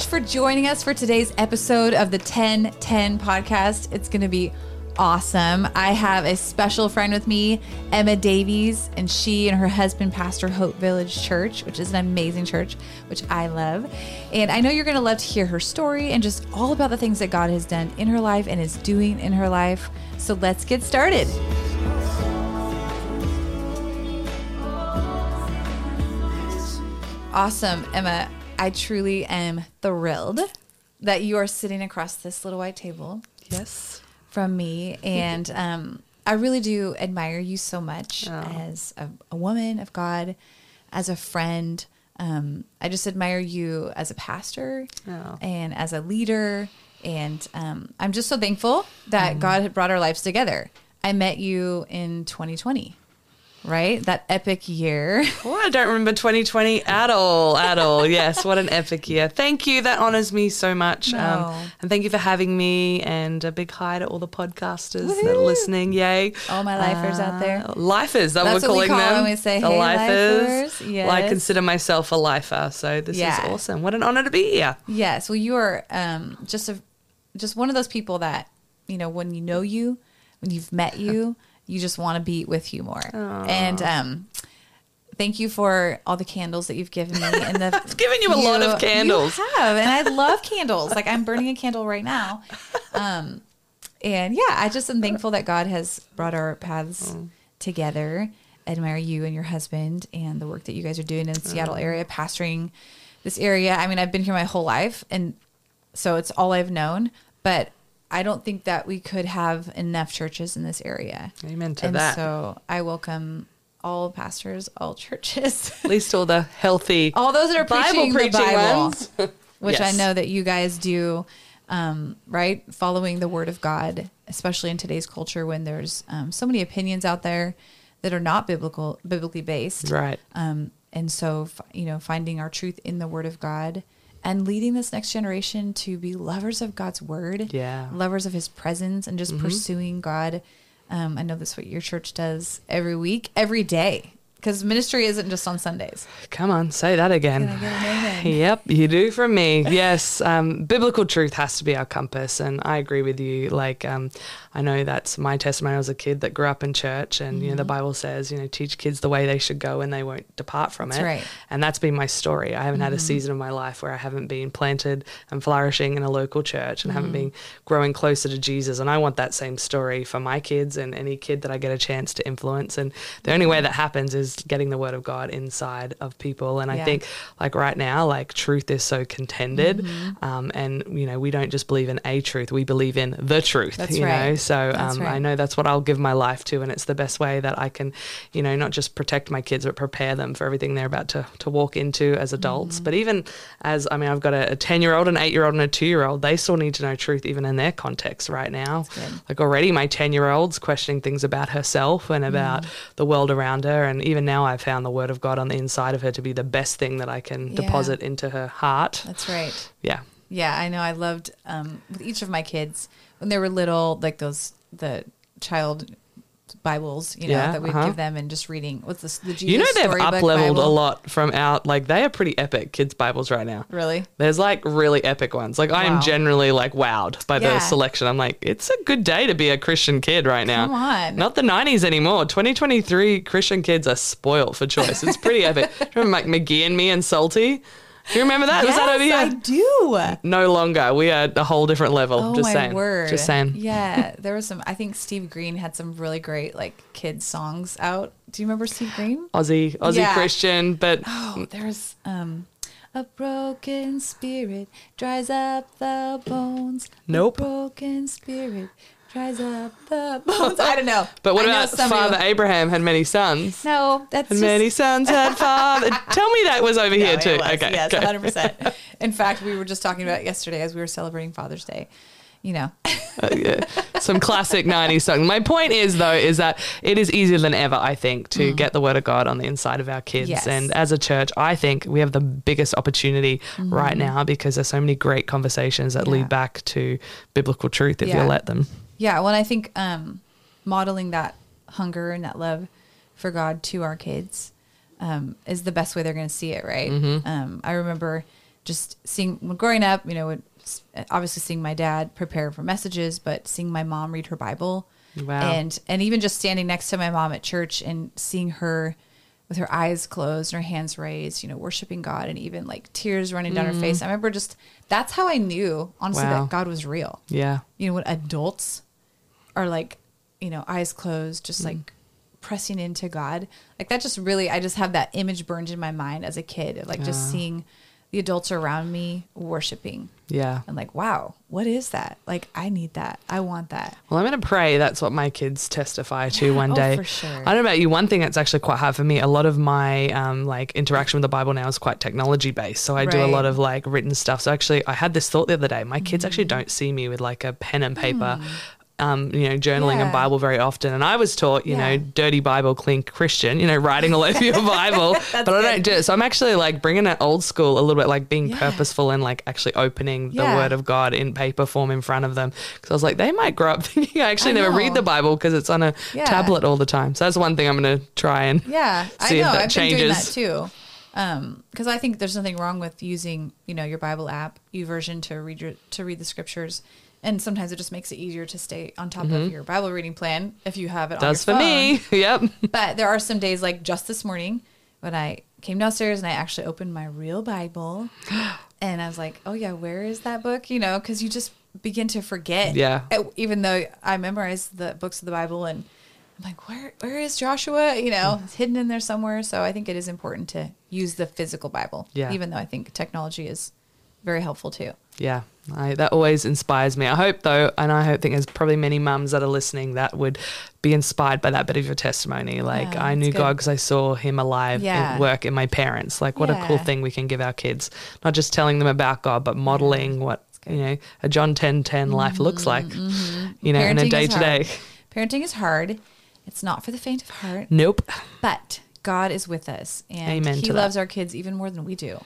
much for joining us for today's episode of the 1010 podcast. It's going to be awesome. I have a special friend with me, Emma Davies, and she and her husband pastor Hope Village Church, which is an amazing church, which I love. And I know you're going to love to hear her story and just all about the things that God has done in her life and is doing in her life. So let's get started. Awesome, Emma. I truly am thrilled that you are sitting across this little white table Yes. from me. And um, I really do admire you so much Oh. as a, a woman of God, as a friend. Um, I just admire you as a pastor Oh. and as a leader. And um, I'm just so thankful that Mm-hmm. God had brought our lives together. I met you in 2020, right? That epic year. Well, I don't remember 2020 at all, at all. Yes, what an epic year. Thank you. That honors me so much. Um, and thank you for having me. And a big hi to all the podcasters that are listening. Yay. All my lifers out there. Uh, Lifers, that That's we're what we call them. when we say, the "Hey, lifers. lifers." Well, I consider myself a lifer. So this Yeah. is awesome. What an honor to be here. Yes. Well, you are um, just a just one of those people that you know when you know you, when you've met you, you just want to be with you more. And um, thank you for all the candles that you've given me. And the I've given you a lot of candles. You have, and I love candles. Like I'm burning a candle right now. Um, and yeah, I just am thankful that God has brought our paths Oh. together. I admire you and your husband and the work that you guys are doing in the Seattle Oh. area, pastoring this area. I mean, I've been here my whole life, and so it's all I've known. But I don't think that we could have enough churches in this area. Amen to and that. so I welcome all pastors, all churches, At least all the healthy all those that are Bible preaching the Bible, ones. which I know that you guys do, um, right? Following the Word of God, especially in today's culture when there's um, so many opinions out there that are not biblical, biblically based, Right. um, and so you know, finding our truth in the Word of God and leading this next generation to be lovers of God's Word, Yeah. lovers of His presence, and just pursuing God. Um, I know that's what your church does every week, every day, because ministry isn't just on Sundays. Come on, say that again. Can I get an amen? Yep, you do from me. Yes, um, biblical truth has to be our compass, and I agree with you. Like, um, I know that's my testimony as a kid that grew up in church, and you know the Bible says, you know, teach kids the way they should go, and they won't depart from That's it. right. And that's been my story. I haven't had a season of my life where I haven't been planted and flourishing in a local church, and haven't been growing closer to Jesus. And I want that same story for my kids and any kid that I get a chance to influence. And the only way that happens is getting the word of God inside of people. And Yeah. I think like right now, like truth is so contended. Mm-hmm. Um, and, you know, we don't just believe in a truth, we believe in the truth, That's you right. know? So um, right. I know that's what I'll give my life to. And it's the best way that I can, you know, not just protect my kids, but prepare them for everything they're about to, to walk into as adults. Mm-hmm. But even as, I mean, I've got a 10 year old, an eight year old, and a two year old, they still need to know truth even in their context right now. Like already my 10 year old's questioning things about herself and about Mm. the world around her. And even now I've found the word of God on the inside of her to be the best thing that I can Yeah. deposit into her heart. That's right. Yeah. Yeah, I know. I loved um, with each of my kids when they were little, like those the child Bibles, you know, Yeah, that we uh-huh. give them and just reading. What's this? The Jesus You know they've up leveled a lot from out like they are pretty epic kids Bibles right now. Really? There's like really epic ones. Like I am generally like wowed by Yeah. the selection. I'm like, it's a good day to be a Christian kid right now. Come on. Not the 90s anymore. 2023 Christian kids are spoiled for choice. It's pretty epic. Remember like McGee and me and Salty? Do you remember that? Was that over here? I do. No longer. We are at a whole different level. Oh Just my saying. word! Just saying. Yeah, there was some. I think Steve Green had some really great like kids songs out. Do you remember Steve Green? Aussie, Aussie Yeah. Christian, but Oh, there's um, a broken spirit dries up the bones. A broken spirit dries up the bones. I don't know. but what I about some Father you- Abraham had many sons? No, that's And just, many sons had father. Tell me that was over No, here it too. was. Okay. Yes, 100%. In fact, we were just talking about it yesterday as we were celebrating Father's Day. You know, Uh, yeah. Some classic 90s song. My point is, though, is that it is easier than ever, I think, to get the word of God on the inside of our kids. Mm. Yes. And as a church, I think we have the biggest opportunity right now because there's so many great conversations that Mm-hmm. Yeah. lead back to biblical truth if Yeah. you let them. Yeah, well, I think um, modeling that hunger and that love for God to our kids um, is the best way they're going to see it, right? Mm-hmm. Um, I remember just seeing when growing up, you know, would obviously seeing my dad prepare for messages, but seeing my mom read her Bible, Wow. and and even just standing next to my mom at church and seeing her with her eyes closed and her hands raised, you know, worshiping God, and even like tears running down her face. I remember just that's how I knew honestly Wow. that God was real Yeah. you know, when adults are like, you know, eyes closed, just like pressing into God, like that just really, I just have that image burned in my mind as a kid of like just seeing the adults around me worshiping. Yeah. And like, wow, what is that? Like, I need that. I want that. Well, I'm going to pray that's what my kids testify to one oh, day. for sure. I don't know about you. One thing that's actually quite hard for me, a lot of my um, like interaction with the Bible now is quite technology based. So I do a lot of like written stuff. So actually, I had this thought the other day. My kids actually Mm. don't see me with like a pen and paper. Um, you know, journaling and Bible very often, and I was taught, you know, dirty Bible, clean Christian, you know, writing all over your Bible, but I don't do it. So I'm actually like bringing it old school a little bit, like being Yeah. purposeful and like actually opening the Yeah. Word of God in paper form in front of them, because I was like, they might grow up thinking I actually I never read the Bible because it's on a Yeah. tablet all the time. So that's one thing I'm going to try and Yeah, See I if know. that I've been doing that changes. too. Um, because I think there's nothing wrong with using, you know, your Bible app, YouVersion to read your to read the scriptures, and sometimes it just makes it easier to stay on top of your Bible reading plan if you have it. Mm-hmm. does on for me. Yep. But there are some days, like just this morning, when I came downstairs and I actually opened my real Bible, and I was like, "Oh yeah, where is that book?" You know, because you just begin to forget. Yeah. Even though I memorized the books of the Bible, and I'm like, "Where, where is Joshua?" You know, it's hidden in there somewhere. So I think it is important to use the physical Bible. Yeah. Even though I think technology is very helpful too. Yeah, I, that always inspires me. I hope though, and I hope think there's probably many mums that are listening that would be inspired by that bit of your testimony. Like Yeah, I knew good. God because I saw Him alive Yeah. in work in my parents. Like what a cool thing we can give our kids, not just telling them about God, but modeling what. Mm-hmm. you know a John 10 10 life looks like. You know, in a day to day. Parenting is hard. It's not for the faint of heart. Nope. But God is with us, and Amen He loves our kids even more than we do.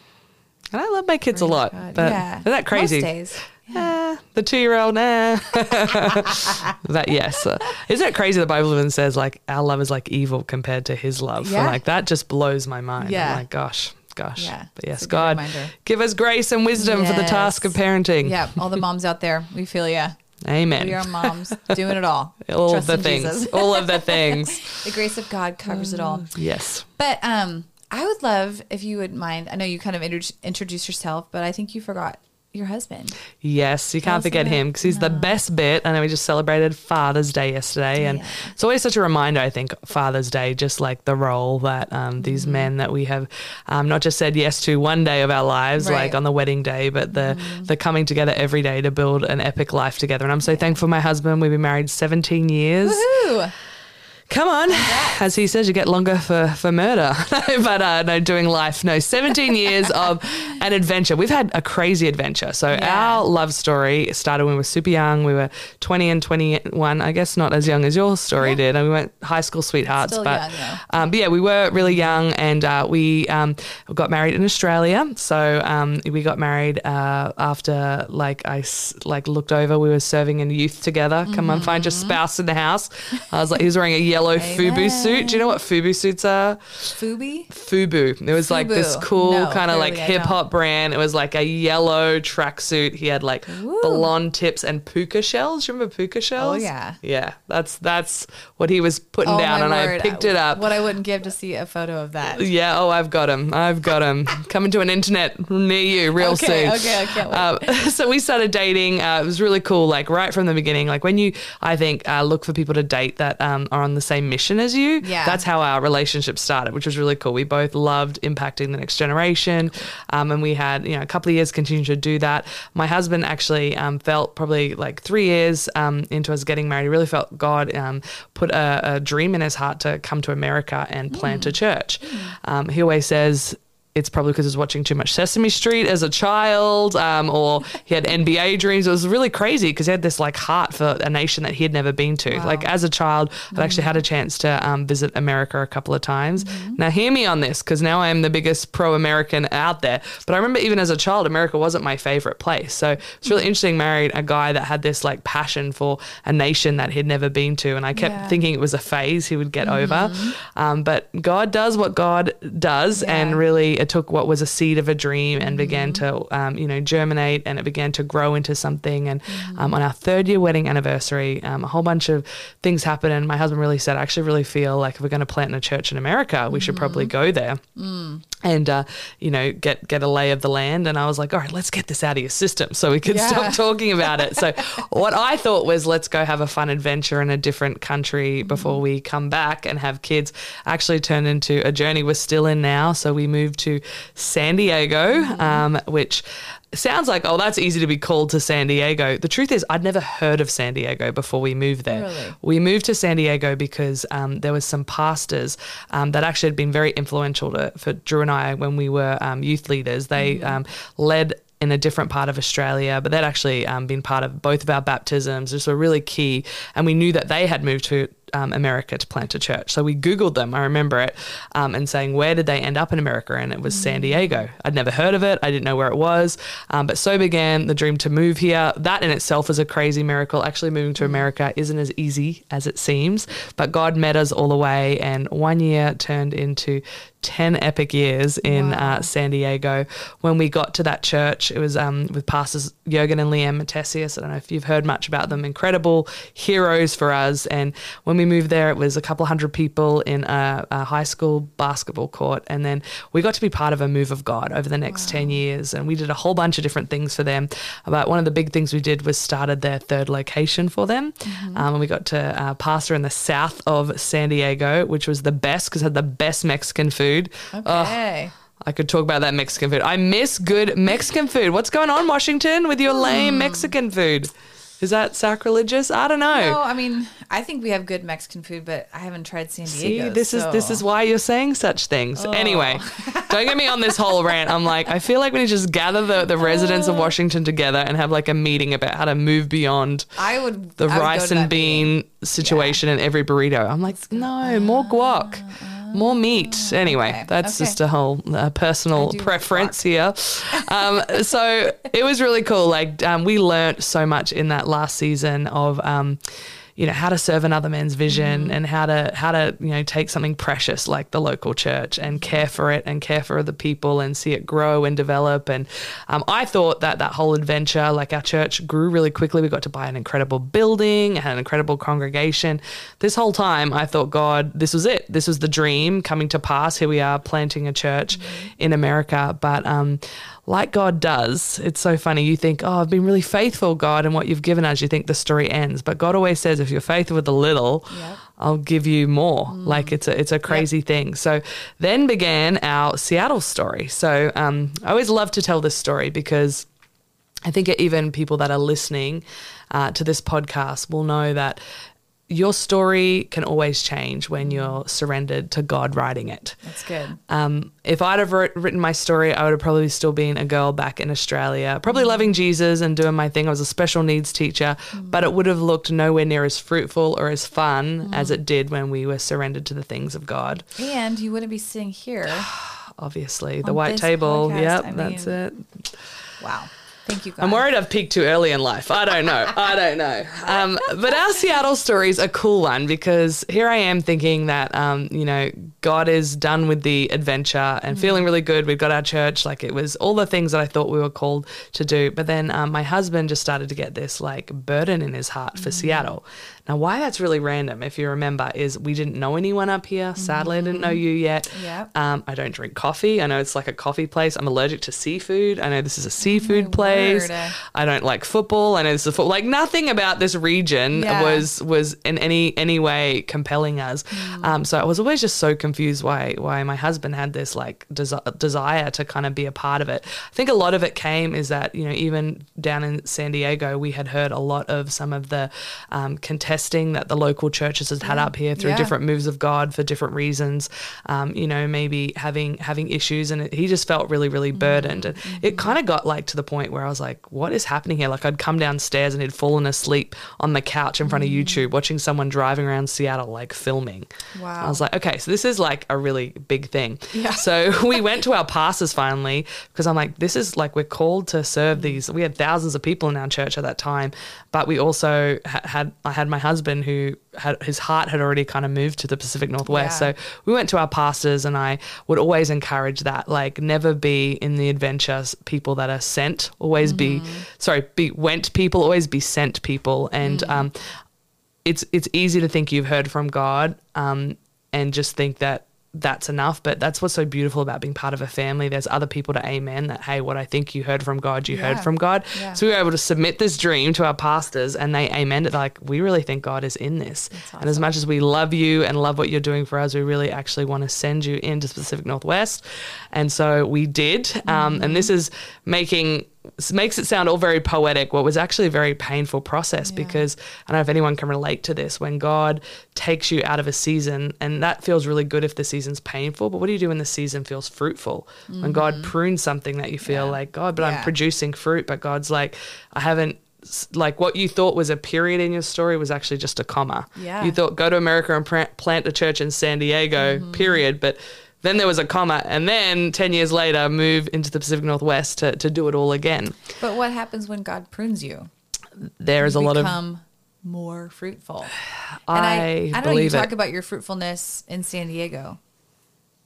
And I love my kids a lot, God. but yeah, isn't that crazy? Most days. Eh, the two year old, nah. that yes, uh, isn't it crazy? The Bible even says like our love is like evil compared to His love. Yeah. And, like that just blows my mind. Yeah. I'm like, gosh, gosh. Yeah, But yes, God, reminder. give us grace and wisdom for the task of parenting. Yeah, all the moms out there, we feel ya. Amen. We are moms doing it all. all Trust the things. Jesus. all of the things. The grace of God covers it all. Yes. But um, I would love if you would mind. I know you kind of intro- introduced yourself, but I think you forgot your husband. Yes, you Tell can't forget him because he's the best bit. I know we just celebrated Father's Day yesterday, and Yeah. it's always such a reminder. I think Father's Day, just like the role that um, Mm-hmm. these men that we have um, not just said yes to one day of our lives, Right. Mm-hmm. like on the wedding day, but the the coming together every day to build an epic life together. And I'm so thankful for my husband. We've been married 17 years. Woohoo! Come on, as he says, you get longer for for murder, but uh, no, doing life. No, seventeen years of an adventure. We've had a crazy adventure. So Yeah. our love story started when we were super young. We were twenty and twenty one. I guess not as young as your story Yeah. did. And we went high school sweethearts, Still but young, um, but yeah, we were really young, and uh, we um, got married in Australia. So um, we got married uh, after like I like looked over. We were serving in youth together. Come on, find your Mm-hmm. spouse in the house. I was like, he was wearing a yellow FUBU suit. Do you know what FUBU suits are? Fubi. FUBU. It was like this FUBU. cool No, kind of like clearly I hip hop brand. It was like a yellow tracksuit. He had like blonde tips and puka shells. You remember puka shells? Oh, yeah. Yeah, that's that's what he was putting Oh down, and I picked it up. What I wouldn't give to see a photo of that. Yeah, oh, I've got him. I've got him. Coming to an internet near you real Okay, soon. okay, I can't wait. Uh, so we started dating. Uh, it was really cool, like right from the beginning. Like when you, I think, uh, look for people to date that um, are on the same mission as you. Yeah. That's how our relationship started, which was really cool. We both loved impacting the next generation. Um, and we had, you know, a couple of years continued to do that. My husband actually um, felt probably like three years um, into us getting married, he really felt God um, put a, a dream in his heart to come to America and plant a church. Um, he always says, it's probably because he was watching too much Sesame Street as a child, um, or he had NBA dreams. It was really crazy because he had this like heart for a nation that he had never been to. Wow. Like as a child, I've actually had a chance to um, visit America a couple of times. Now, hear me on this because now I am the biggest pro-American out there. But I remember even as a child, America wasn't my favorite place. So it's really interesting. Married a guy that had this like passion for a nation that he'd never been to, and I kept Yeah. thinking it was a phase he would get over. Um, but God does what God does, Yeah. and really it took what was a seed of a dream and began to, um, you know, germinate and it began to grow into something. And um, on our third year wedding anniversary, um, a whole bunch of things happened. And my husband really said, I actually really feel like if we're going to plant in a church in America, we should probably go there and uh, you know get get a lay of the land. And i was like all right let's get this out of your system so we can Yeah. stop talking about it. So what i thought was let's go have a fun adventure in a different country before we come back and have kids. Actually turned into a journey we're still in now. So we moved to san diego um, which sounds like oh that's easy to be called to san diego the truth is i'd never heard of san diego before we moved there Really? we moved to San Diego because um, there was some pastors um, that actually had been very influential to, for Drew and I when we were um, youth leaders. They um, led in a different part of Australia, but they'd actually um, been part of both of our baptisms. This were really key, and we knew that they had moved to um, America to plant a church. So we Googled them, I remember it, um, and saying, where did they end up in America? And it was San Diego. I'd never heard of it. I didn't know where it was. Um, but so began the dream to move here. That in itself is a crazy miracle. Actually, moving to America isn't as easy as it seems, but God met us all the way. And one year turned into 10 epic years in uh, San Diego. When we got to that church, it was um, with pastors Jurgen and Leanne Matthesius. I don't know if you've heard much about them. Incredible heroes for us. And when we moved there, it was a couple hundred people in a, a high school basketball court. And then we got to be part of a move of God over the next 10 years. And we did a whole bunch of different things for them. But one of the big things we did was started their third location for them. Um, and we got to uh, pastor in the south of San Diego, which was the best because it had the best Mexican food. Oh, Okay. I could talk about that Mexican food. I miss good Mexican food. What's going on, Washington, with your Hmm. lame Mexican food? Is that sacrilegious? I don't know. No, I mean, I think we have good Mexican food, but I haven't tried San See, Diego. this is this is why you're saying such things. Oh. Anyway, don't get me on this whole rant. I'm like, I feel like we need to just gather the, the residents of oh. Washington together and have like a meeting about how to move beyond I would the I rice and bean situation in every burrito. I'm like, no, more guac, uh, more meat. Anyway, okay, that's okay. just a whole uh, personal preference here. Um, so it was really cool. Like um, we learnt so much in that last season of. Um, you know how to serve another man's vision Mm-hmm. and how to how to you know take something precious like the local church and care for it and care for the people and see it grow and develop. And um, I thought that that whole adventure like our church grew really quickly. We got to buy an incredible building had an incredible congregation. This whole time I thought God this was it. This was the dream coming to pass. Here we are planting a church in America. But um like God does, it's so funny. You think, oh, I've been really faithful, God, and what you've given us. You think the story ends, but God always says, if you're faithful with a little, Yep. I'll give you more. Like it's a it's a crazy thing. So then began our Seattle story. So um, I always love to tell this story because I think even people that are listening uh, to this podcast will know that your story can always change when you're surrendered to God writing it. That's good. Um, if I'd have wrote, written my story, I would have probably still been a girl back in Australia, probably loving Jesus and doing my thing. I was a special needs teacher, but it would have looked nowhere near as fruitful or as fun as it did when we were surrendered to the things of God. And you wouldn't be sitting here. Obviously, the white table. podcast, Yep, I that's mean, it. Wow. Thank you, God. I'm worried I've peaked too early in life. I don't know. I don't know. Um, but our Seattle story is a cool one because here I am thinking that, um, you know, God is done with the adventure and feeling really good. We've got our church. Like it was all the things that I thought we were called to do. But then um, my husband just started to get this like burden in his heart for Seattle. Now, why that's really random, if you remember, is we didn't know anyone up here. Sadly, I didn't know you yet. Yep. Um, I don't drink coffee. I know it's like a coffee place. I'm allergic to seafood. I know this is a seafood my place. word. I don't like football. I know this is football. Like nothing about this region Yeah. was was in any any way compelling us. Hmm. Um, so I was always just so confused why why my husband had this like desi- desire to kind of be a part of it. I think a lot of it came is that you know even down in San Diego we had heard a lot of some of the um, contesting that the local churches had had up here through Yeah. different moves of God for different reasons. Um, you know maybe having having issues and it, he just felt really really mm-hmm. burdened. And it mm-hmm. kind of got like to the point where I was like what is happening here? Like I'd come downstairs and he'd fallen asleep on the couch in front of mm. YouTube watching someone driving around Seattle like filming. Wow. I was like okay so this is like a really big thing. Yeah. so we went to our pastors finally because I'm like this is like we're called to serve mm. these. We had thousands of people in our church at that time but we also ha- had I had my husband who had his heart had already kind of moved to the Pacific Northwest. Yeah. So we went to our pastors, and I would always encourage that, like, never be in the adventures people that are sent. Always be, sorry, be went people. Always be sent people, and um, it's it's easy to think you've heard from God, um, and just think that that's enough. But that's what's so beautiful about being part of a family. There's other people to amen that, hey, what I think you heard from God, you Yeah. heard from God. Yeah. So we were able to submit this dream to our pastors and they amen it. Like, we really think God is in this. And as much as we love you and love what you're doing for us, we really actually want to send you into the Pacific Northwest. And so we did. Um, and this is making makes it sound all very poetic what was actually a very painful process Yeah. because I don't know if anyone can relate to this when God takes you out of a season and that feels really good if the season's painful but what do you do when the season feels fruitful when God prunes something that you feel Mm-hmm. Yeah. like God but Yeah. I'm producing fruit but God's like I haven't like what you thought was a period in your story was actually just a comma Yeah. Mm-hmm. you thought go to America and plant plant a church in San Diego period but then there was a comma and then 10 years later move into the Pacific Northwest to, to do it all again But what happens when God prunes you? there is a lot of become more fruitful. I, And I, I don't know. You talk it. about your fruitfulness in San Diego,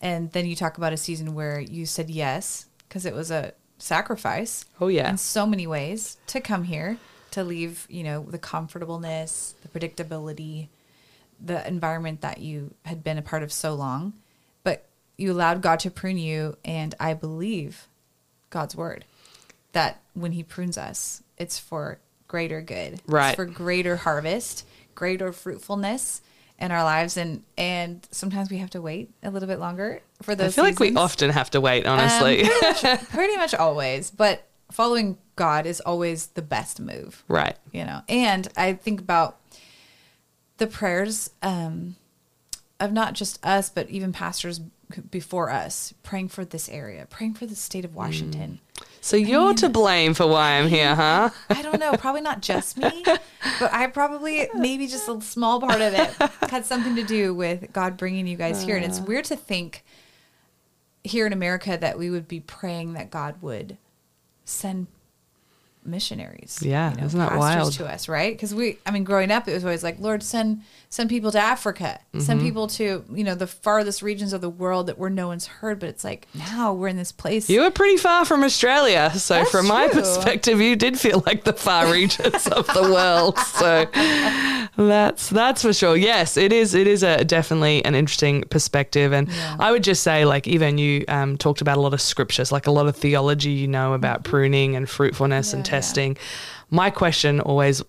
and then you talk about a season where you said yes because it was a sacrifice. Oh, yeah. in so many ways to come here to leave. You know the comfortableness, the predictability, the environment that you had been a part of so long, you allowed God to prune you, and I believe God's word that when He prunes us, it's for greater good, Right. It's for greater harvest, greater fruitfulness in our lives, and and sometimes we have to wait a little bit longer for those. I feel like we often have to wait, Um, honestly. pretty, much, pretty much always, but following God is always the best move right. you know and i think about the prayers um of not just us but even pastors before us praying for this area praying for the state of mm. washington. So you're to blame for why I'm here, huh? i don't know probably not just me but i probably maybe just a small part of it had something to do with god bringing you guys here. And it's uh. weird to think here in america that we would be praying that god would send missionaries Yeah, isn't that wild? to us right? Because we i mean growing up it was always like lord send send people to africa send Mm-hmm. people to you know the farthest regions of the world that where no one's heard but it's like now we're in this place You were pretty far from Australia. So, That's from my perspective, you did feel like the far reaches of the world. So, that's that's for sure. Yes, it is. It is a definitely an interesting perspective, and Yeah. I would just say, like, even you um, talked about a lot of scriptures, like a lot of theology, you know, about pruning and fruitfulness and Mm-hmm. Yeah, yeah. testing. My question always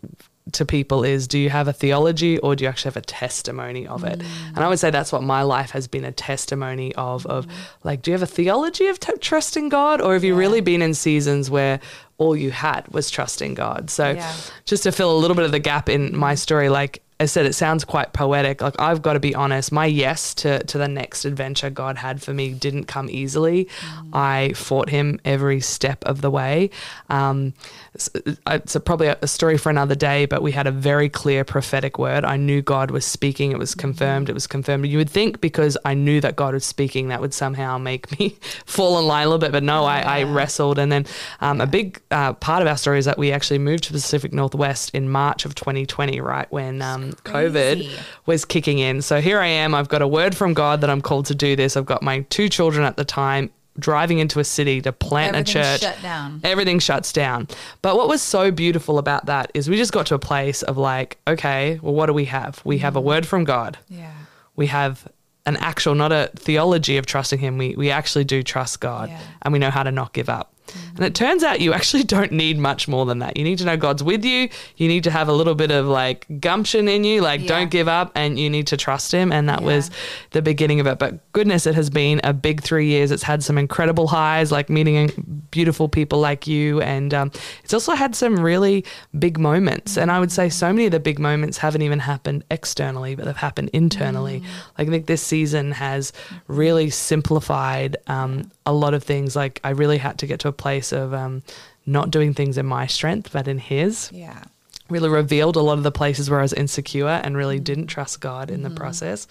to people is do you have a theology or do you actually have a testimony of it mm. and i would say that's what my life has been a testimony of of mm. like do you have a theology of t- trusting god or have you Yeah. really been in seasons where all you had was trusting god so Yeah. just to fill a little bit of the gap in my mm. story like I said, it sounds quite poetic. Like I've got to be honest, my yes to to the next adventure God had for me didn't come easily. I fought Him every step of the way. Um, it's, it's a, probably a story for another day, but we had a very clear prophetic word. I knew God was speaking. It was confirmed. It was confirmed. You would think because I knew that God was speaking, that would somehow make me fall in line a little bit. But no, I, I wrestled. And then um, a big uh, part of our story is that we actually moved to the Pacific Northwest in March of 2020, right when um, COVID was kicking in. So here I am. I've got a word from God that I'm called to do this. I've got my two children at the time driving into a city to plant a church. shut down. Everything shuts down. But what was so beautiful about that is we just got to a place of like, okay, well, what do we have? We have a mm. word from God yeah we have an actual, not a theology of trusting Him. We, we actually do trust God Yeah. and we know how to not give up. And it turns out you actually don't need much more than that. You need to know God's with you. You need to have a little bit of like gumption in you, like Yeah. don't give up, and you need to trust Him. And that Yeah. was the beginning of it. But goodness, it has been a big three years. It's had some incredible highs, like meeting beautiful people like you. And um, it's also had some really big moments. And I would say so many of the big moments haven't even happened externally, but they've happened internally. Like I think this season has really simplified um, a lot of things. Like I really had to get to a place of um, not doing things in my strength, but in His yeah really revealed a lot of the places where I was insecure and really didn't trust God in the process.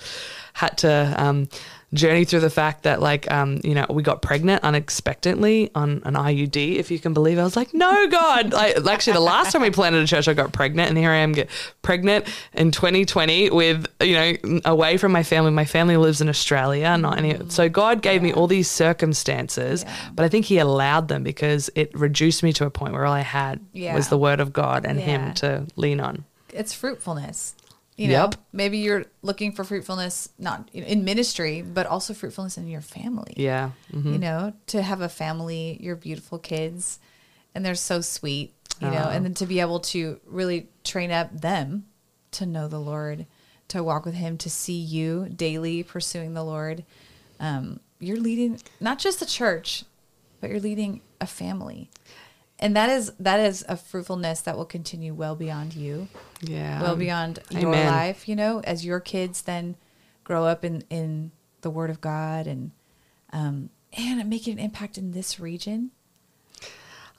had to um, journey through the fact that like um, you know we got pregnant unexpectedly on an IUD, if you can believe. I was like, no, God! like actually, the last time we planted a church, I got pregnant, and here I am get pregnant in 2020 with you know away from my family. My family lives in Australia, not any. So God gave me all these circumstances, Yeah. but I think He allowed them because it reduced me to a point where all I had Yeah. was the Word of God and Yeah. Him to lean on. it's fruitfulness. You know, Yep. maybe you're looking for fruitfulness not in ministry, but also fruitfulness in your family. Yeah. Mhm. You know, to have a family, your beautiful kids, and they're so sweet. You know, and then to be able to really train up them to know the Lord, to walk with Him, to see you daily pursuing the Lord. Um, you're leading not just the church, but you're leading a family, and that is that is a fruitfulness that will continue well beyond you Yeah. well beyond your life, you know, as your kids then grow up in, in the word of God and, um, and making an impact in this region.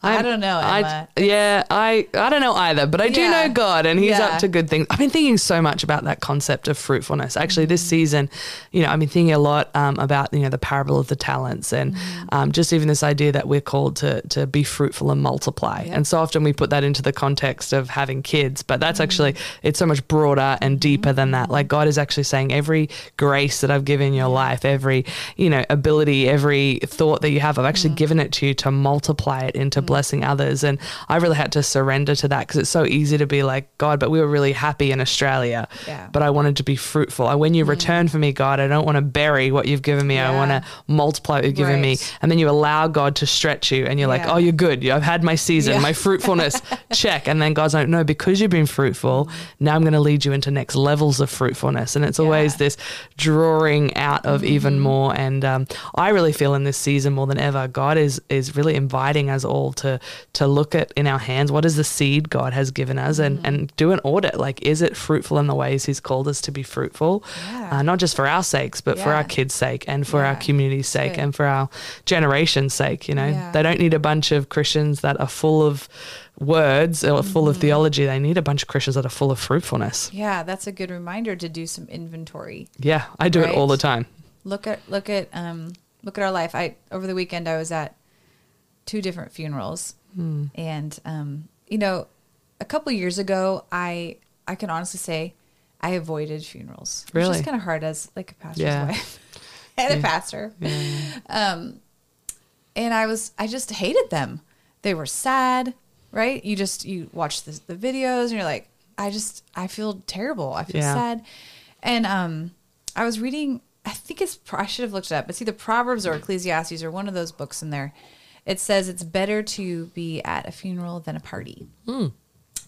I I'm- don't know, I- yeah, I I don't know either, but I do Yeah. know God, and He's Yeah. up to good things. I've been thinking so much about that concept of fruitfulness. Actually, this Mm-hmm. season, you know, I've been thinking a lot um, about you know the parable of the talents, and Mm-hmm. um, just even this idea that we're called to to be fruitful and multiply. Yep. And so often we put that into the context of having kids, but that's Mm-hmm. actually it's so much broader and deeper than that. Like God is actually saying every grace that I've given your life, every you know ability, every thought that you have, I've actually Mm-hmm. given it to you to multiply it into blessing others. And I really had to surrender to that because it's so easy to be like God, but we were really happy in Australia, Yeah. Mm. but I wanted to be fruitful. I, when you return for me, God, I don't want to bury what you've given me. I want to multiply what you've given me. And then you allow God to stretch you, and you're like, oh, you're good. I've had my season, Yeah. my fruitfulness, check. And then God's like, no, because you've been fruitful, now I'm going to lead you into next levels of fruitfulness. And it's always this drawing out of even more. And um, I really feel in this season more than ever, God is is really inviting us all to to look at in our hands what is the seed God has given us, and and do an audit. Like, is it fruitful in the ways He's called us to be fruitful? Yeah. Uh, not just for our sakes, but for our kids' sake, and for our community's sake, and for our generation's sake. You know, Yeah. they don't need a bunch of Christians that are full of words or full Mm-hmm. of theology. They need a bunch of Christians that are full of fruitfulness. Yeah. That's a good reminder to do some inventory. Yeah, I do it all the time. Look at, look at, um, look at our life. I, over the weekend, I was at two different funerals Hmm. and, um, you know, a couple years ago, I, I can honestly say I avoided funerals. Which Really? is kind of hard as like a pastor's Yeah. wife and a pastor. Yeah. Um, and I was, I just hated them. They were sad, right? You just, you watch the, the videos and you're like, I just, I feel terrible. I feel Yeah. sad. And, um, I was reading, I think it's, I should have looked it up. But it's either Proverbs or Ecclesiastes or one of those books in there. It says it's better to be at a funeral than a party. Hmm.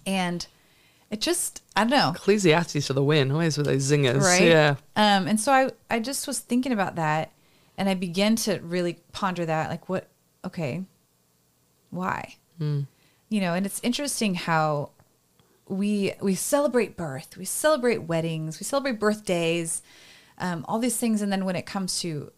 And it just, I don't know. Ecclesiastes for the win, always with those zingers. Right. Yeah. Um, and so I, I just was thinking about that and I began to really ponder that, like what, okay, why? Hmm. You know, and it's interesting how we, we celebrate birth, we celebrate weddings, we celebrate birthdays, um, all these things. And then when it comes to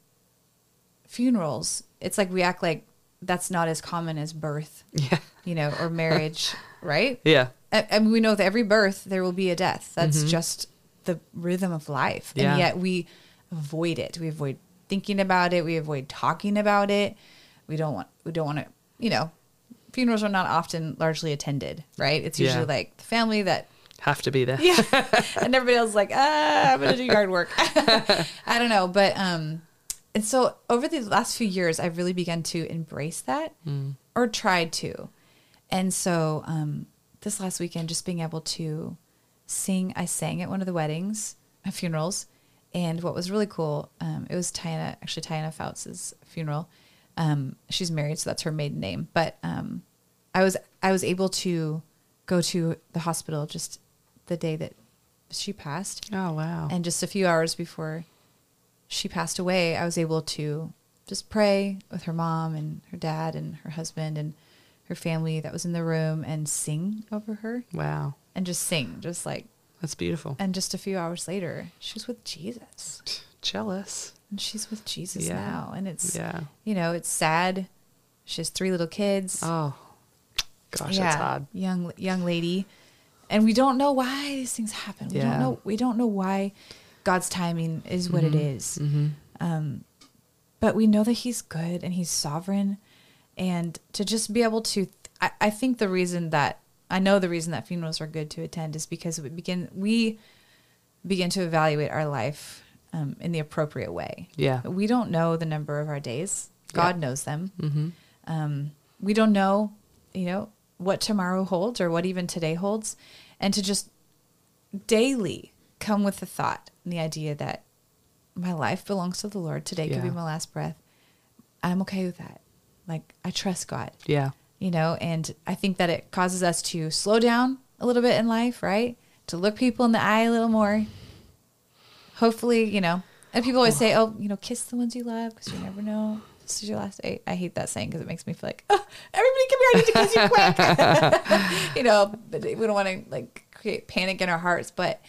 funerals, it's like we act like that's not as common as birth, Yeah. you know, or marriage, right? Yeah. And, we know with every birth there will be a death. That's just the rhythm of life, Mm-hmm. Yeah. and yet we avoid it. We avoid thinking about it. We avoid talking about it. We don't want. We don't want to. You know, funerals are not often largely attended, right? It's usually Yeah. like the family that. Have to be there. Yeah, and everybody else is like, ah, I'm gonna do yard work. I don't know, but um, and so over the last few years, I've really begun to embrace that, or tried to, and so um, this last weekend, just being able to sing, I sang at one of the weddings, funerals, and what was really cool, um, it was Tiana, actually Tiana Fouts' funeral. Um, she's married, so that's her maiden name. But um, I was I was able to go to the hospital just the day that she passed, Oh wow. and just a few hours before she passed away, I was able to just pray with her mom and her dad and her husband and her family that was in the room and sing over her wow. and just sing, just like, That's beautiful. and just a few hours later, she was with Jesus. Jealous. And she's with Jesus Yeah. now. And it's, Yeah. you know, it's sad. She has three little kids. Oh. Gosh, that's hard. Young young lady. And we don't know why these things happen. We Yeah. don't know we don't know why God's timing is what it is. Um, but we know that He's good and He's sovereign, and to just be able to, I, I think the reason that I know the reason that funerals are good to attend is because we begin we begin to evaluate our life um, in the appropriate way. Yeah. we don't know the number of our days. God knows them. Mm-hmm. Um, we don't know, you know, what tomorrow holds or what even today holds, and to just daily come with the thought and the idea that my life belongs to the Lord. Today could be my last breath. I'm okay with that. Like I trust God, Yeah. you know, and I think that it causes us to slow down a little bit in life, right? To look people in the eye a little more. Hopefully, you know, and people always say, "Oh, you know, kiss the ones you love because you never know." This is your last day. I hate that saying because it makes me feel like, oh, everybody come here. I need to kiss you quick. you know, but we don't want to like create panic in our hearts, but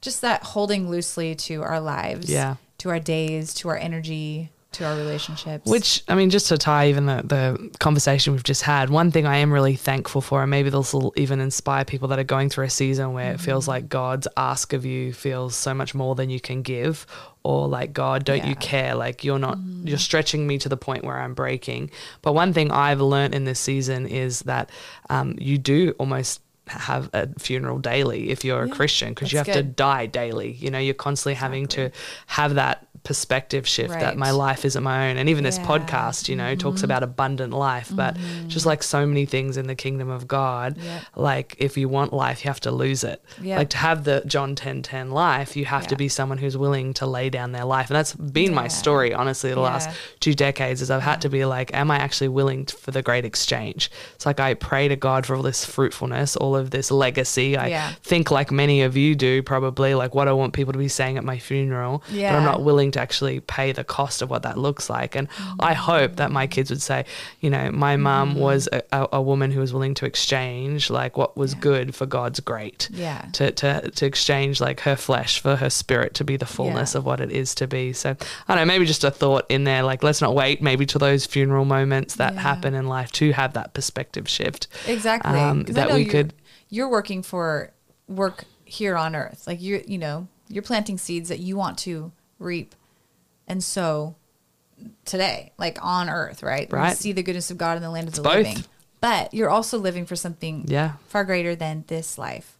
just that holding loosely to our lives, Yeah. to our days, to our energy, to our relationships. Which I mean, just to tie even the, the conversation we've just had, one thing I am really thankful for, and maybe this will even inspire people that are going through a season where it feels like God's ask of you feels so much more than you can give, or like God, don't you care? Like you're not, you're stretching me to the point where I'm breaking. But one thing I've learned in this season is that um, you do almost have a funeral daily if you're a Christian because you have that's to die daily. You know, you're constantly having to have that perspective shift that my life isn't my own. And even this Yeah. Mm-hmm. podcast, you know, talks about abundant life, but just like so many things in the kingdom of God, Yep. like if you want life, you have to lose it. Yep. Like to have the John 10 10 life, you have to be someone who's willing to lay down their life. And that's been my story, honestly, the last two decades is I've had to be like, am I actually willing for the great exchange? It's like I pray to God for all this fruitfulness, all of this legacy. I Yeah. think like many of you do probably like what I want people to be saying at my funeral, but I'm not willing to actually pay the cost of what that looks like. And I hope that my kids would say, you know, my mum Mm-hmm. was a, a, a woman who was willing to exchange like what was good for God's great. Yeah. To, to, to exchange like her flesh for her spirit to be the fullness Yeah. of what it is to be. So I don't know, maybe just a thought in there, like let's not wait maybe to those funeral moments that Yeah. happen in life to have that perspective shift. Exactly. Um, that we you're- could You're working for work here on earth. Like you're, you know, you're planting seeds that you want to reap and so today, like on earth, right? We see the goodness of God in the land of the both. living. But you're also living for something Yeah. far greater than this life,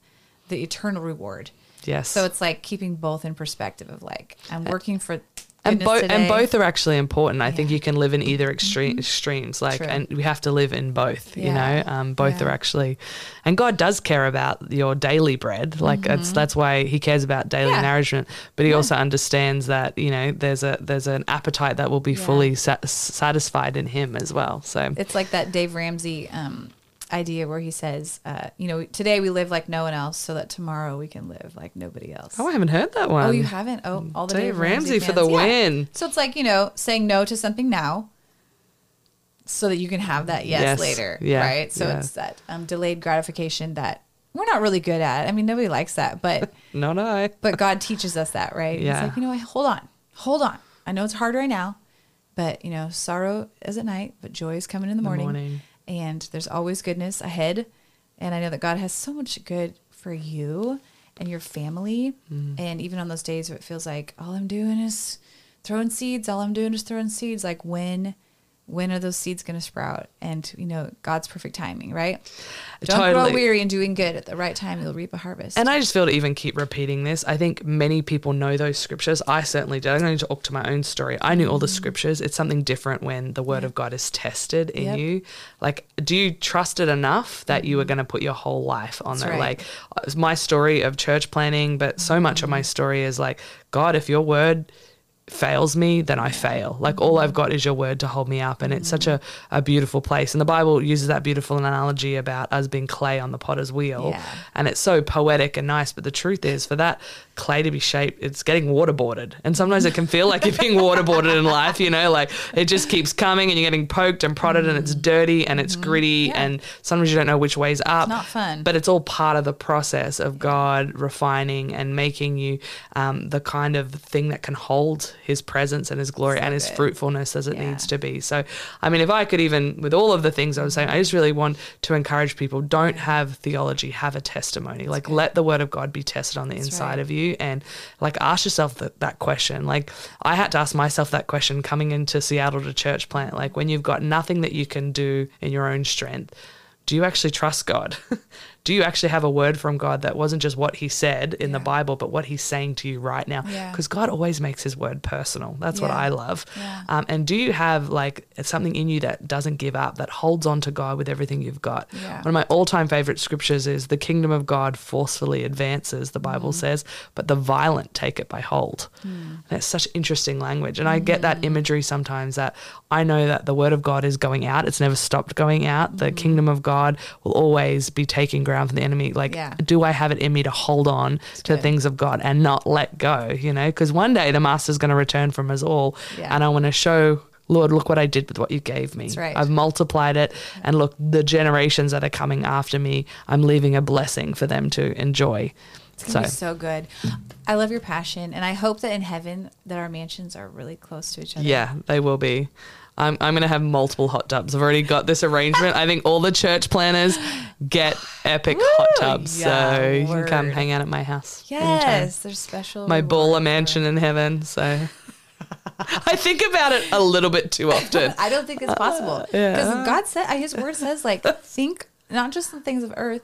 the eternal reward. Yes. So it's like keeping both in perspective of like, I'm uh, working for and both and both are actually important. I think you can live in either extreme extremes, like, True. and we have to live in both. You know, um, both Yeah. are actually, and God does care about your daily bread. Like it's that's why He cares about daily Mm-hmm. Yeah. nourishment. But He Yeah. also understands that you know there's a there's an appetite that will be Yeah. fully sat- satisfied in Him as well. So It's like that Dave Ramsey um, idea where he says, uh, you know, today we live like no one else, so that tomorrow we can live like nobody else. oh, I haven't heard that one. Oh, you haven't? Oh, all the Dave Dave, Ramsey for the Yeah. win. So it's like you know, saying no to something now, so that you can have that yes, Yes. later, Yeah. right? So Yeah. it's that um, delayed gratification that we're not really good at. I mean, nobody likes that, but Not I. but God teaches us that, right? Yeah. It's like you know, hold on, hold on. I know it's hard right now, but you know, sorrow is at night, but joy is coming in the morning. morning. And there's always goodness ahead. And I know that God has so much good for you and your family. Mm-hmm. And even on those days where it feels like all I'm doing is throwing seeds, all I'm doing is throwing seeds. Like when, when are those seeds going to sprout? And you know, God's perfect timing, right? Don't grow Totally. weary and doing good. At the right time, you'll reap a harvest. And I just feel to even keep repeating this. I think many people know those scriptures. I certainly did. I'm going to talk to my own story. I knew all the scriptures. It's something different when the word of God is tested in Mm. Yep. you. Like, do you trust it enough that you are going to put your whole life on there? right. Like, it's my story of church planting, but so much Mm. of my story is like, God, if your word fails me, then I fail. Like all I've got is your word to hold me up. And it's such a, a beautiful place. And the Bible uses that beautiful analogy about us being clay on the potter's wheel. Yeah. And it's so poetic and nice. But the truth is, for that clay to be shaped, it's getting waterboarded. And sometimes it can feel like you're being waterboarded in life, you know, like it just keeps coming and you're getting poked and prodded and it's dirty and it's gritty. Yeah. And sometimes you don't know which way's up. not fun. But it's all part of the process of God refining and making you um, the kind of thing that can hold his presence and his glory So and his good. fruitfulness as it Yeah. needs to be. So, I mean, if I could even, with all of the things I was saying, I just really want to encourage people don't have theology, have a testimony. like, good. let the word of God be tested on the That's inside right. of you and, like, ask yourself that, that question. Like, I had to ask myself that question coming into Seattle to church plant. Like, when you've got nothing that you can do in your own strength, do you actually trust God? do you actually have a word from God that wasn't just what he said in the Bible, but what he's saying to you right now? Yeah. Because God always makes his word personal. That's what I love. Yeah. Um, and do you have like something in you that doesn't give up, that holds on to God with everything you've got? Yeah. One of my all time favorite scriptures is the kingdom of God forcefully advances, the Bible Mm-hmm. says, but the violent take it by hold. Mm. That's such interesting language. And I get that imagery sometimes that I know that the word of God is going out. It's never stopped going out. The Mm-hmm. kingdom of God will always be taking ground from the enemy. Like, Yeah. do I have it in me to hold on to good. things of God and not let go? You know, because one day the master's going to return from us all. Yeah. And I want to show. Lord, look what I did with what you gave me. That's right. I've multiplied it. And look, the generations that are coming after me, I'm leaving a blessing for them to enjoy. It's gonna be so good. I love your passion, and I hope that in heaven that our mansions are really close to each other. Yeah, they will be. I'm, I'm going to have multiple hot tubs. I've already got this arrangement. I think all the church planters get epic hot tubs. Yeah, so you can come hang out at my house. Yes, there's special. My baller mansion in heaven. So I think about it a little bit too often. I don't think it's possible uh, yeah. because God said, uh, His word says, like, think not just on the things of earth,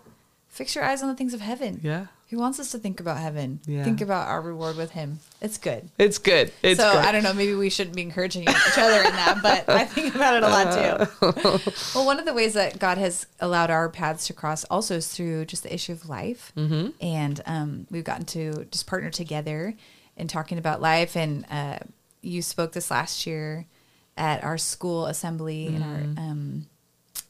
fix your eyes on the things of heaven. Yeah. He wants us to think about heaven. Yeah. Think about our reward with Him. It's good. It's good. It's so. I don't know. Maybe we shouldn't be encouraging each other in that, but I think about it a lot too. well, one of the ways that God has allowed our paths to cross also is through just the issue of life, mm-hmm. and um, we've gotten to just partner together in talking about life. And uh, you spoke this last year at our school assembly and our um,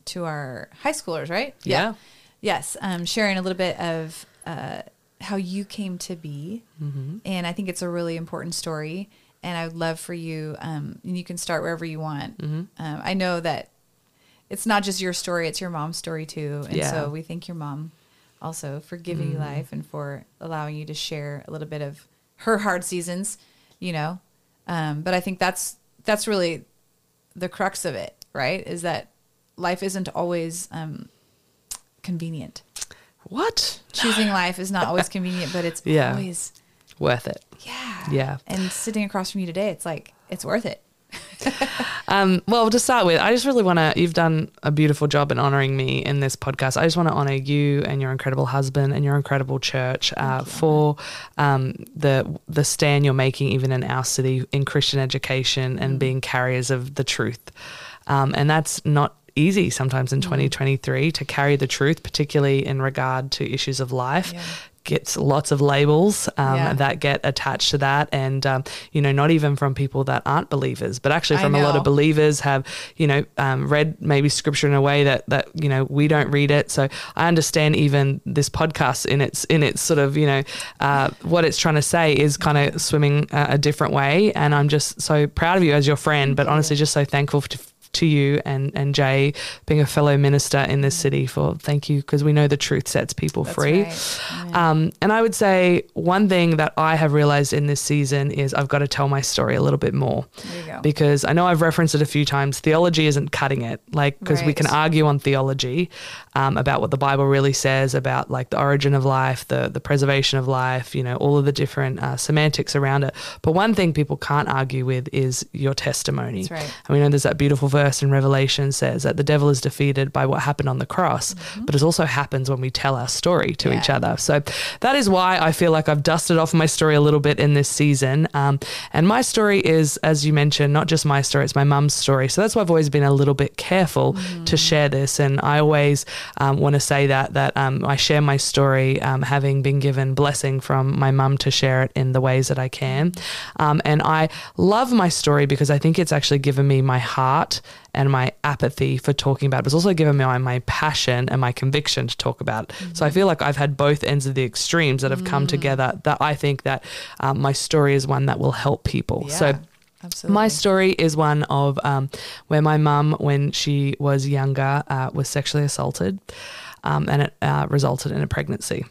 to our high schoolers, right? Mm-hmm. Yeah. Yes, um, sharing a little bit of uh, how you came to be, Mm-hmm. and I think it's a really important story. And I would love for you, um, and you can start wherever you want. Mm-hmm. Um, I know that it's not just your story; it's your mom's story too. And Yeah. so we thank your mom also for giving you life and for allowing you to share a little bit of her hard seasons. You know, um, but I think that's that's really the crux of it, right? Is that life isn't always um, convenient. What? Choosing life is not always convenient, but it's Yeah. always Worth it. yeah. Yeah. And sitting across from you today, it's like it's worth it. Um, well, to start with, I just really want to. You've done a beautiful job in honoring me in this podcast. I just want to honor you and your incredible husband and your incredible church uh, for um, the the stand you're making, even in our city, in Christian education and being carriers of the truth. Um, and that's not easy sometimes in 2023 to carry the truth, particularly in regard to issues of life. Yeah. Gets lots of labels um, Yeah. that get attached to that, and um, you know, not even from people that aren't believers, but actually from a lot of believers have you know um, read maybe scripture in a way that that you know we don't read it. So I understand even this podcast in its in its sort of you know uh, what it's trying to say is kind of swimming a, a different way, and I'm just so proud of you as your friend, but honestly, just so thankful to, to you and and Jay being a fellow minister in this city for thank you because we know the truth sets people That's free. right. Amen. Um, and I would say one thing that I have realized in this season is I've got to tell my story a little bit more. There you go. Because I know I've referenced it a few times. Theology isn't cutting it. Like, because we can argue on theology um, about what the Bible really says about like the origin of life, the the preservation of life, you know, all of the different uh, semantics around it. But one thing people can't argue with is your testimony. That's right. And we know there's that beautiful verse in Revelation says that the devil is defeated by what happened on the cross, but it also happens when we tell our story to each Mm-hmm. Other. So that is why I feel like I've dusted off my story a little bit in this season. Um, and my story is, as you mentioned, not just my story, it's my mum's story. So that's why I've always been a little bit careful Mm. to share this. And I always um, want to say that, that um, I share my story um, having been given blessing from my mum to share it in the ways that I can. Um, and I love my story because I think it's actually given me my heart and my apathy for talking about it. It's also given me my, my passion and my conviction to talk about it. So I feel like I've had both ends of the extremes that have come together that I think that um, my story is one that will help people. yeah, So absolutely. my story is one of um, where my mum, when she was younger, uh, was sexually assaulted, um, and it uh, resulted in a pregnancy.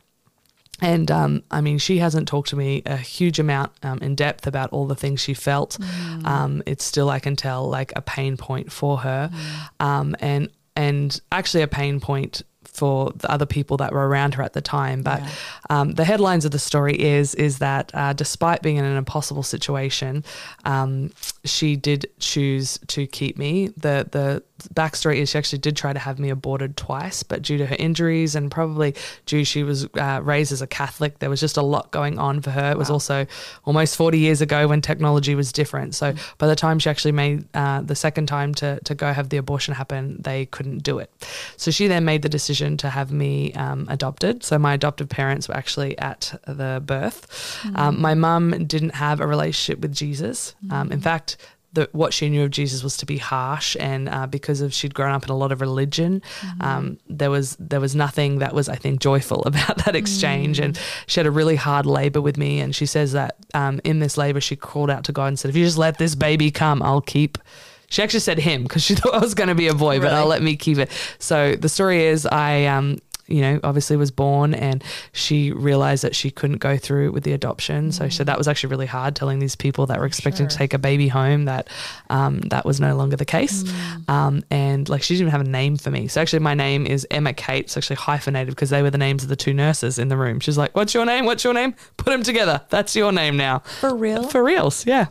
And um, I mean, she hasn't talked to me a huge amount um, in depth about all the things she felt. Mm. Um, it's still, I can tell, like a pain point for her, Mm. um, and and actually a pain point for the other people that were around her at the time. But Yeah. um, the headlines of the story is is that uh, despite being in an impossible situation, um, she did choose to keep me. the The backstory is she actually did try to have me aborted twice, but due to her injuries and probably due she was uh, raised as a Catholic, there was just a lot going on for her. It was also almost forty years ago when technology was different. So by the time she actually made uh, the second time to to go have the abortion happen, they couldn't do it. So she then made the decision to have me um, adopted. So my adoptive parents were actually at the birth. Um, my mum didn't have a relationship with Jesus. Um, in fact, the, what she knew of Jesus was to be harsh, and uh, because of she'd grown up in a lot of religion, um, there was there was nothing that was I think joyful about that exchange. And she had a really hard labor with me, and she says that um, in this labor she called out to God and said, "If you just let this baby come, I'll keep." She actually said him because she thought I was going to be a boy, but I'll let me keep it. So the story is, I um, you know, obviously was born and she realized that she couldn't go through with the adoption. So she said that was actually really hard telling these people that were expecting to take a baby home that um, that was no longer the case. Um, and like she didn't even have a name for me. So actually my name is Emma Kate. It's actually hyphenated because they were the names of the two nurses in the room. She's like, what's your name? What's your name? Put them together. That's your name now. For real? For reals, yeah.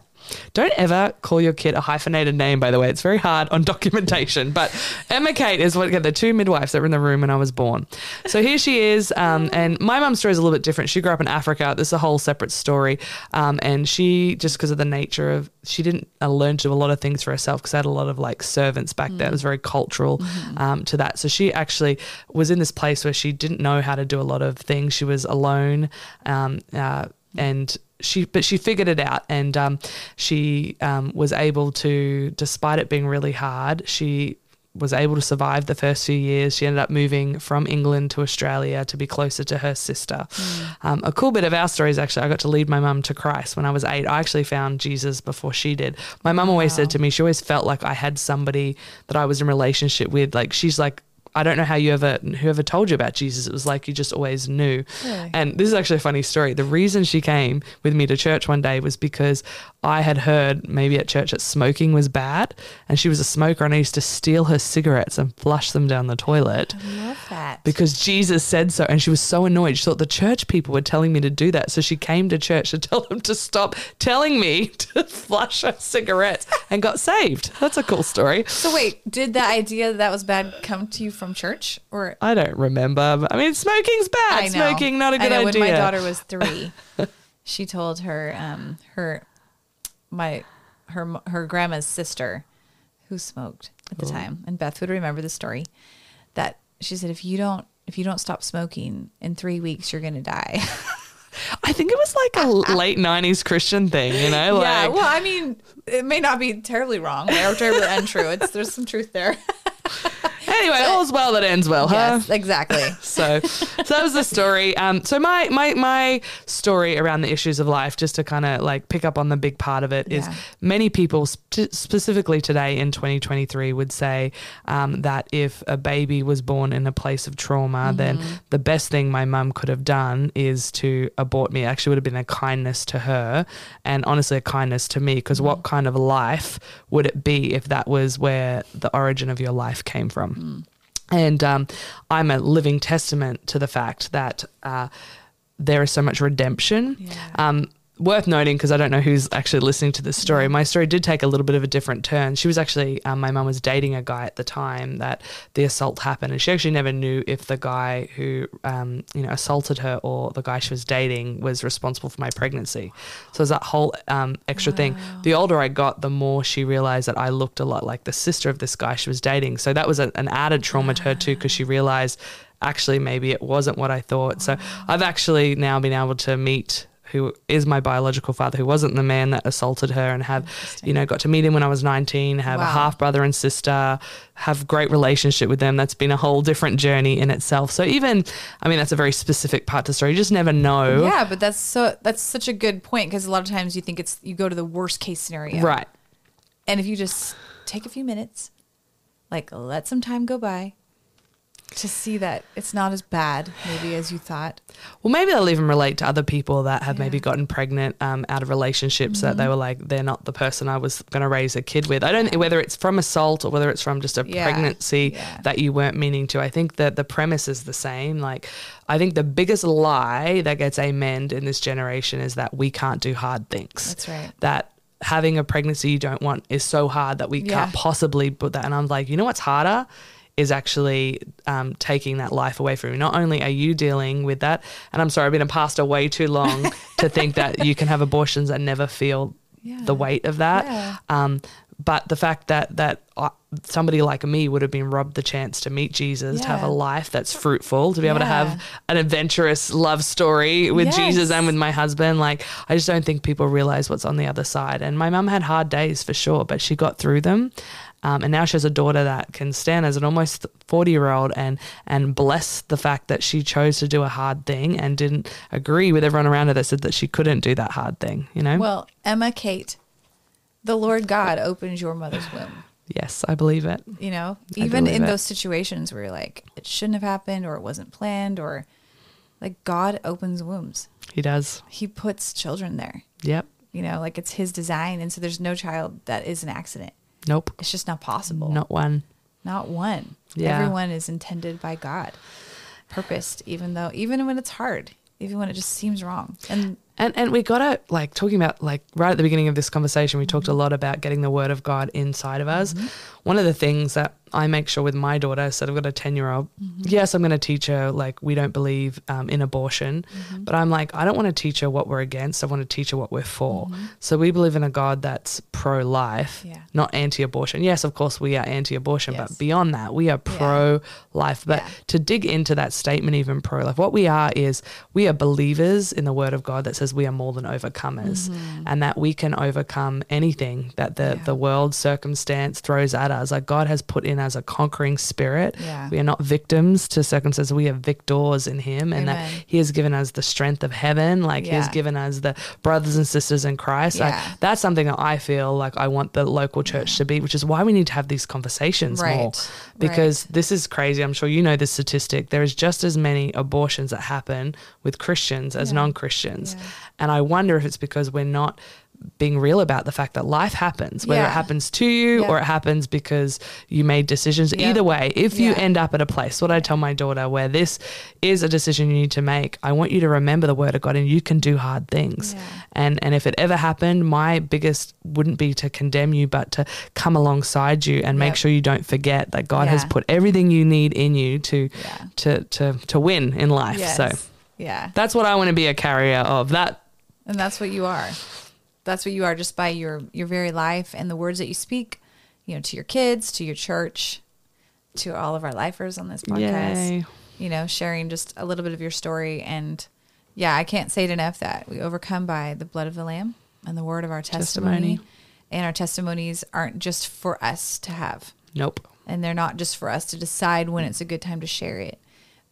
Don't ever call your kid a hyphenated name, by the way. It's very hard on documentation. But Emma Kate is what the two midwives that were in the room when I was born. So here she is. Um, and my mum's story is a little bit different. She grew up in Africa. This is a whole separate story. Um, and she, just because of the nature of, she didn't uh, learn to do a lot of things for herself because I had a lot of like servants back then. It was very cultural um, to that. So she actually was in this place where she didn't know how to do a lot of things. She was alone. Um, uh, and she but she figured it out and um, she um, was able to despite it being really hard she was able to survive the first few years. She ended up moving from england to australia to be closer to her sister. Um, a cool bit of our story is actually i got to lead my mum to christ when i was eight. I actually found jesus before she did. My mum always said to me she always felt like i had somebody that i was in relationship with. Like she's like I don't know how you ever whoever told you about Jesus. It was like you just always knew. Really? And this is actually a funny story. The reason she came with me to church one day was because I had heard maybe at church that smoking was bad, and she was a smoker, and I used to steal her cigarettes and flush them down the toilet I love that. because Jesus said so. And she was so annoyed. She thought the church people were telling me to do that. So she came to church to tell them to stop telling me to flush her cigarettes and got saved. That's a cool story. so wait, did the idea that, that was bad come to you from church or I don't remember. I mean, smoking's bad. Smoking, not a good I know, idea. When my daughter was three, she told her um her my her her grandma's sister who smoked at Oh. the time, and Beth would remember the story. That she said, if you don't if you don't stop smoking in three weeks, you're gonna die. I think it was like a late '90s Christian thing, you know. Like, yeah. Well, I mean, it may not be terribly wrong or terribly untrue. It's there's some truth there. anyway, all's well that ends well, huh? yes, exactly. So, so that was the story. Um, so my my my story around the issues of life, just to kind of like pick up on the big part of it, is Yeah. many people, sp- specifically today in 2023, would say um, that if a baby was born in a place of trauma, then the best thing my mum could have done is to abort me. It actually would have been a kindness to her, and honestly, a kindness to me. Because what kind of life would it be if that was where the origin of your life came from? And um, I'm a living testament to the fact that uh, there is so much redemption. Yeah. Um, worth noting, because I don't know who's actually listening to this story, my story did take a little bit of a different turn. She was actually, um, my mum was dating a guy at the time that the assault happened, and she actually never knew if the guy who, um, you know, assaulted her or the guy she was dating was responsible for my pregnancy. So there's that whole um, extra thing. The older I got, the more she realized that I looked a lot like the sister of this guy she was dating. So that was a, an added trauma to her too, because she realized actually maybe it wasn't what I thought. So I've actually now been able to meet who is my biological father, who wasn't the man that assaulted her, and have, you know, got to meet him when I was 19, have a half brother and sister, have great relationship with them. That's been a whole different journey in itself. So even, I mean, that's a very specific part to the story. You just never know. Yeah, but that's so that's such a good point because a lot of times you think it's you go to the worst case scenario, Right. And if you just take a few minutes, like let some time go by, to see that it's not as bad maybe as you thought. Well, maybe they'll even relate to other people that have maybe gotten pregnant um, out of relationships that they were like, they're not the person I was going to raise a kid with. I don't whether it's from assault or whether it's from just a Yeah. pregnancy Yeah. that you weren't meaning to. I think that the premise is the same. Like, I think the biggest lie that gets amen in this generation is that we can't do hard things. That's right. That having a pregnancy you don't want is so hard that we Yeah. can't possibly put that. And I'm like, you know what's harder? Is actually um, taking that life away from you. Not only are you dealing with that, and I'm sorry, I've been a pastor way too long to think that you can have abortions and never feel Yeah. the weight of that. Yeah. Um, but the fact that that uh, somebody like me would have been robbed the chance to meet Jesus, to have a life that's fruitful, to be able to have an adventurous love story with Yes. Jesus and with my husband. Like, I just don't think people realize what's on the other side. And my mum had hard days for sure, but she got through them. Um, and now she has a daughter that can stand as an almost 40 year old and, and bless the fact that she chose to do a hard thing and didn't agree with everyone around her that said that she couldn't do that hard thing, you know? Well, Emma Kate, the Lord God opens your mother's womb. yes, I believe it. You know, even in it. those situations where you're like, it shouldn't have happened or it wasn't planned or like God opens wombs. He does. He puts children there. Yep. You know, like it's his design. And so there's no child that is an accident. Nope. It's just not possible. Not one. Not one. Yeah. Everyone is intended by God, purposed, even though, even when it's hard, even when it just seems wrong. And And and we gotta like talking about like right at the beginning of this conversation, we talked a lot about getting the word of God inside of us. Mm-hmm. One of the things that I make sure with my daughter, so I've got a ten year old. Mm-hmm. Yes, I'm going to teach her like we don't believe um, in abortion, mm-hmm. but I'm like I don't want to teach her what we're against. I want to teach her what we're for. So we believe in a God that's pro life, Yeah. not anti abortion. Yes, of course we are anti abortion, Yes. but beyond that, we are pro life. But Yeah. to dig into that statement even pro life what we are is we are believers in the word of god that says we are more than overcomers and that we can overcome anything that the, Mm-hmm. Yeah. the world circumstance throws at us like god has put in us a conquering spirit Yeah. we are not victims to circumstances we are victors in him and that he has given us the strength of heaven like he has given us the brothers and sisters in christ Like, that's something that i feel like i want the local church to be which is why we need to have these conversations more because Right. this is crazy. I'm sure you know this statistic. There is just as many abortions that happen with Christians as Yeah. non Christians. Yeah. And I wonder if it's because we're not being real about the fact that life happens, whether Yeah. it happens to you Yeah. or it happens because you made decisions. Yeah. Either way, if you end up at a place, what I tell my daughter, where this is a decision you need to make, I want you to remember the word of God and you can do hard things. And and if it ever happened, my biggest wouldn't be to condemn you, but to come alongside you and make Yep. sure you don't forget that God has put everything you need in you to to to to win in life. yes. So yeah. that's what I want to be a carrier of. That And that's what you are. That's what you are just by your your very life and the words that you speak, you know, to your kids, to your church, to all of our lifers on this podcast. Yay. You know, sharing just a little bit of your story and yeah, I can't say it enough that we overcome by the blood of the lamb and the word of our testimony. Testimony. And our testimonies aren't just for us to have Nope. and they're not just for us to decide when it's a good time to share it.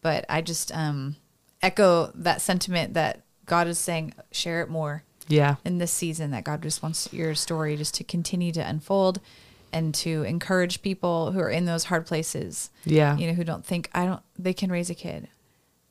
But I just um, echo that sentiment that God is saying, share it more Yeah. in this season. That God just wants your story just to continue to unfold and to encourage people who are in those hard places. Yeah. You know, who don't think I don't they can raise a kid.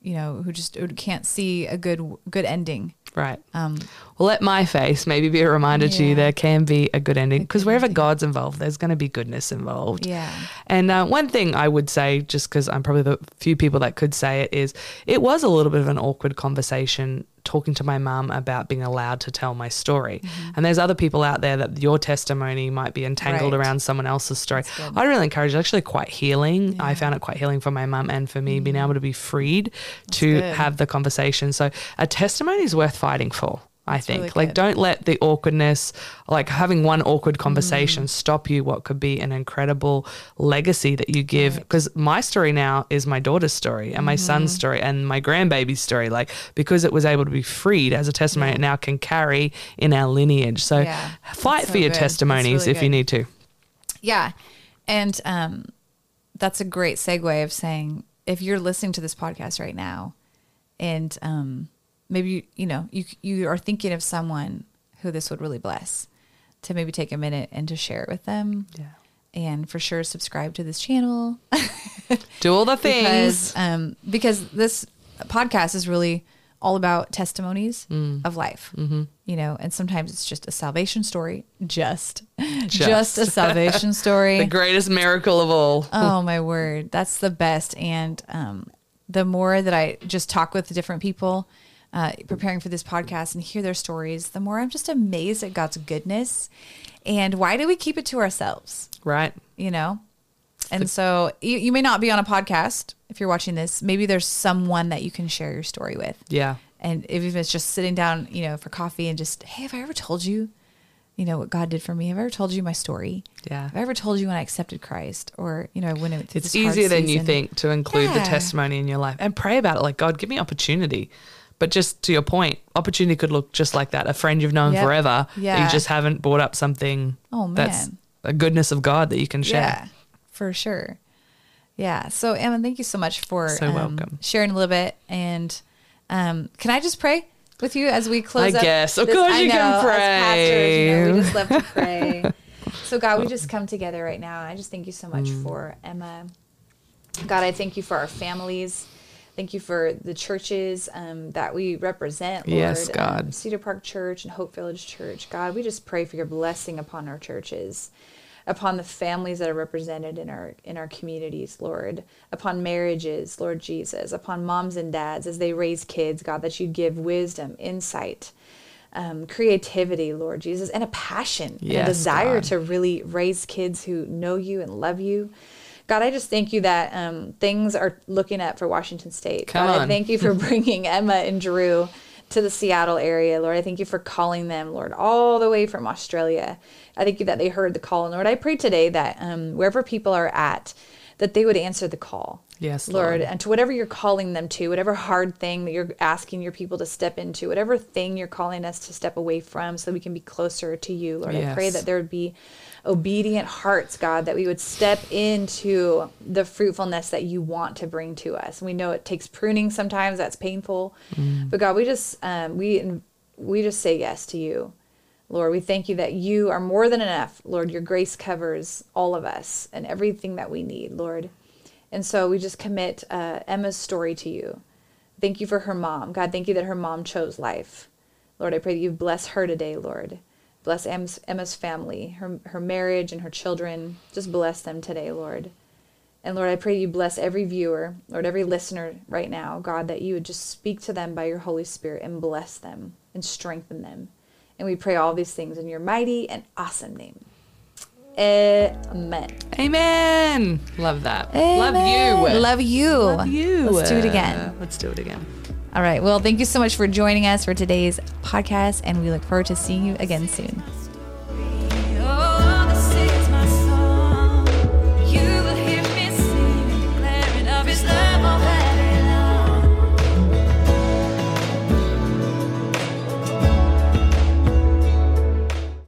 You know, who just who can't see a good good ending. Right. Um, Well, let my face maybe be a reminder to you there can be a good ending because wherever ending. God's involved, there's going to be goodness involved. yeah. And uh, one thing I would say, just because I'm probably the few people that could say it, is it was a little bit of an awkward conversation talking to my mum about being allowed to tell my story. And there's other people out there that your testimony might be entangled Mm-hmm. Right. around someone else's story. I'd really encourage it. It's actually quite healing. I found it quite healing for my mum and for me, being able to be freed to Mm-hmm. good. have the conversation. So a testimony is worth fighting for. I think really like good. don't let the awkwardness like having one awkward Mm. conversation stop you what could be an incredible legacy that you give Right. because my story now is my daughter's story and my Mm-hmm. son's story and my grandbaby's story like because it was able to be freed as a testimony Yeah. it now can carry in our lineage so Yeah. fight That's for your good. Testimonies really if you need to Yeah. And um, that's a great segue of saying if you're listening to this podcast right now and um, maybe, you, you know, you, you are thinking of someone who this would really bless to maybe take a minute and to share it with them. yeah and for sure subscribe to this channel Do all the things. because um, because this podcast is really all about testimonies Mm. of life. Mm-hmm. You know, and sometimes it's just a salvation story, just just, Just. a salvation story. the greatest miracle of all. oh my word, that's the best. And um, the more that I just talk with different people. Uh, preparing for this podcast and hear their stories, the more I'm just amazed at God's goodness. And why do we keep it to ourselves? Right. you know? And so you, you may not be on a podcast if you're watching this. Maybe there's someone that you can share your story with. Yeah. And if it's just sitting down, you know, for coffee and just, hey, have I ever told you, you know, what God did for me? Have I ever told you my story? Yeah. Have I ever told you when I accepted Christ or, you know, when it, It's easier than you think to include the testimony in your life and pray about it. Like, God, give me opportunity. But just to your point, opportunity could look just like that. A friend you've known Yep. forever. Yeah. You just haven't brought up something Oh, man. that's a goodness of God that you can share. Yeah, for sure. Yeah. So, Emma, thank you so much for So um, welcome. sharing a little bit. And um, can I just pray with you as we close I guess. Of this- course I you can know, as pastors, you know, pray. we just love to pray. so, God, we just come together right now. And I just thank you so much Mm. for Emma. God, I thank you for our families. Thank you for the churches um, that we represent, Lord. Yes, God. Um, Cedar Park Church and Hope Village Church. God, we just pray for your blessing upon our churches, upon the families that are represented in our in our communities, Lord, upon marriages, Lord Jesus, upon moms and dads as they raise kids, God, that you give wisdom, insight, um, creativity, Lord Jesus, and a passion and a desire God. to really raise kids who know you and love you. God, I just thank you that um, things are looking up for Washington State. Come God, I on. thank you for bringing Emma and Drew to the Seattle area, Lord. I thank you for calling them, Lord, all the way from Australia. I thank you that they heard the call. And Lord, I pray today that um, wherever people are at, that they would answer the call. Yes, Lord, Lord. and to whatever you're calling them to, whatever hard thing that you're asking your people to step into, whatever thing you're calling us to step away from so we can be closer to you, Lord. I pray that there would be obedient hearts, God, that we would step into the fruitfulness that you want to bring to us. We know it takes pruning sometimes, that's painful. But God, we just um, we we just say yes to you. Lord, we thank you that you are more than enough. Lord, your grace covers all of us and everything that we need, Lord. And so we just commit uh, Emma's story to you. Thank you for her mom. God, thank you that her mom chose life. Lord, I pray that you bless her today, Lord. Bless Emma's, Emma's family, her, her marriage, and her children. Just bless them today, Lord. And Lord, I pray you bless every viewer, Lord, every listener right now, God, that you would just speak to them by your Holy Spirit and bless them and strengthen them. And we pray all these things in your mighty and awesome name. Amen. Amen. Love that. Amen. Love you. Love you. Love you. Let's do it again. Let's do it again. All right. Well, thank you so much for joining us for today's podcast, and we look forward to seeing you again soon.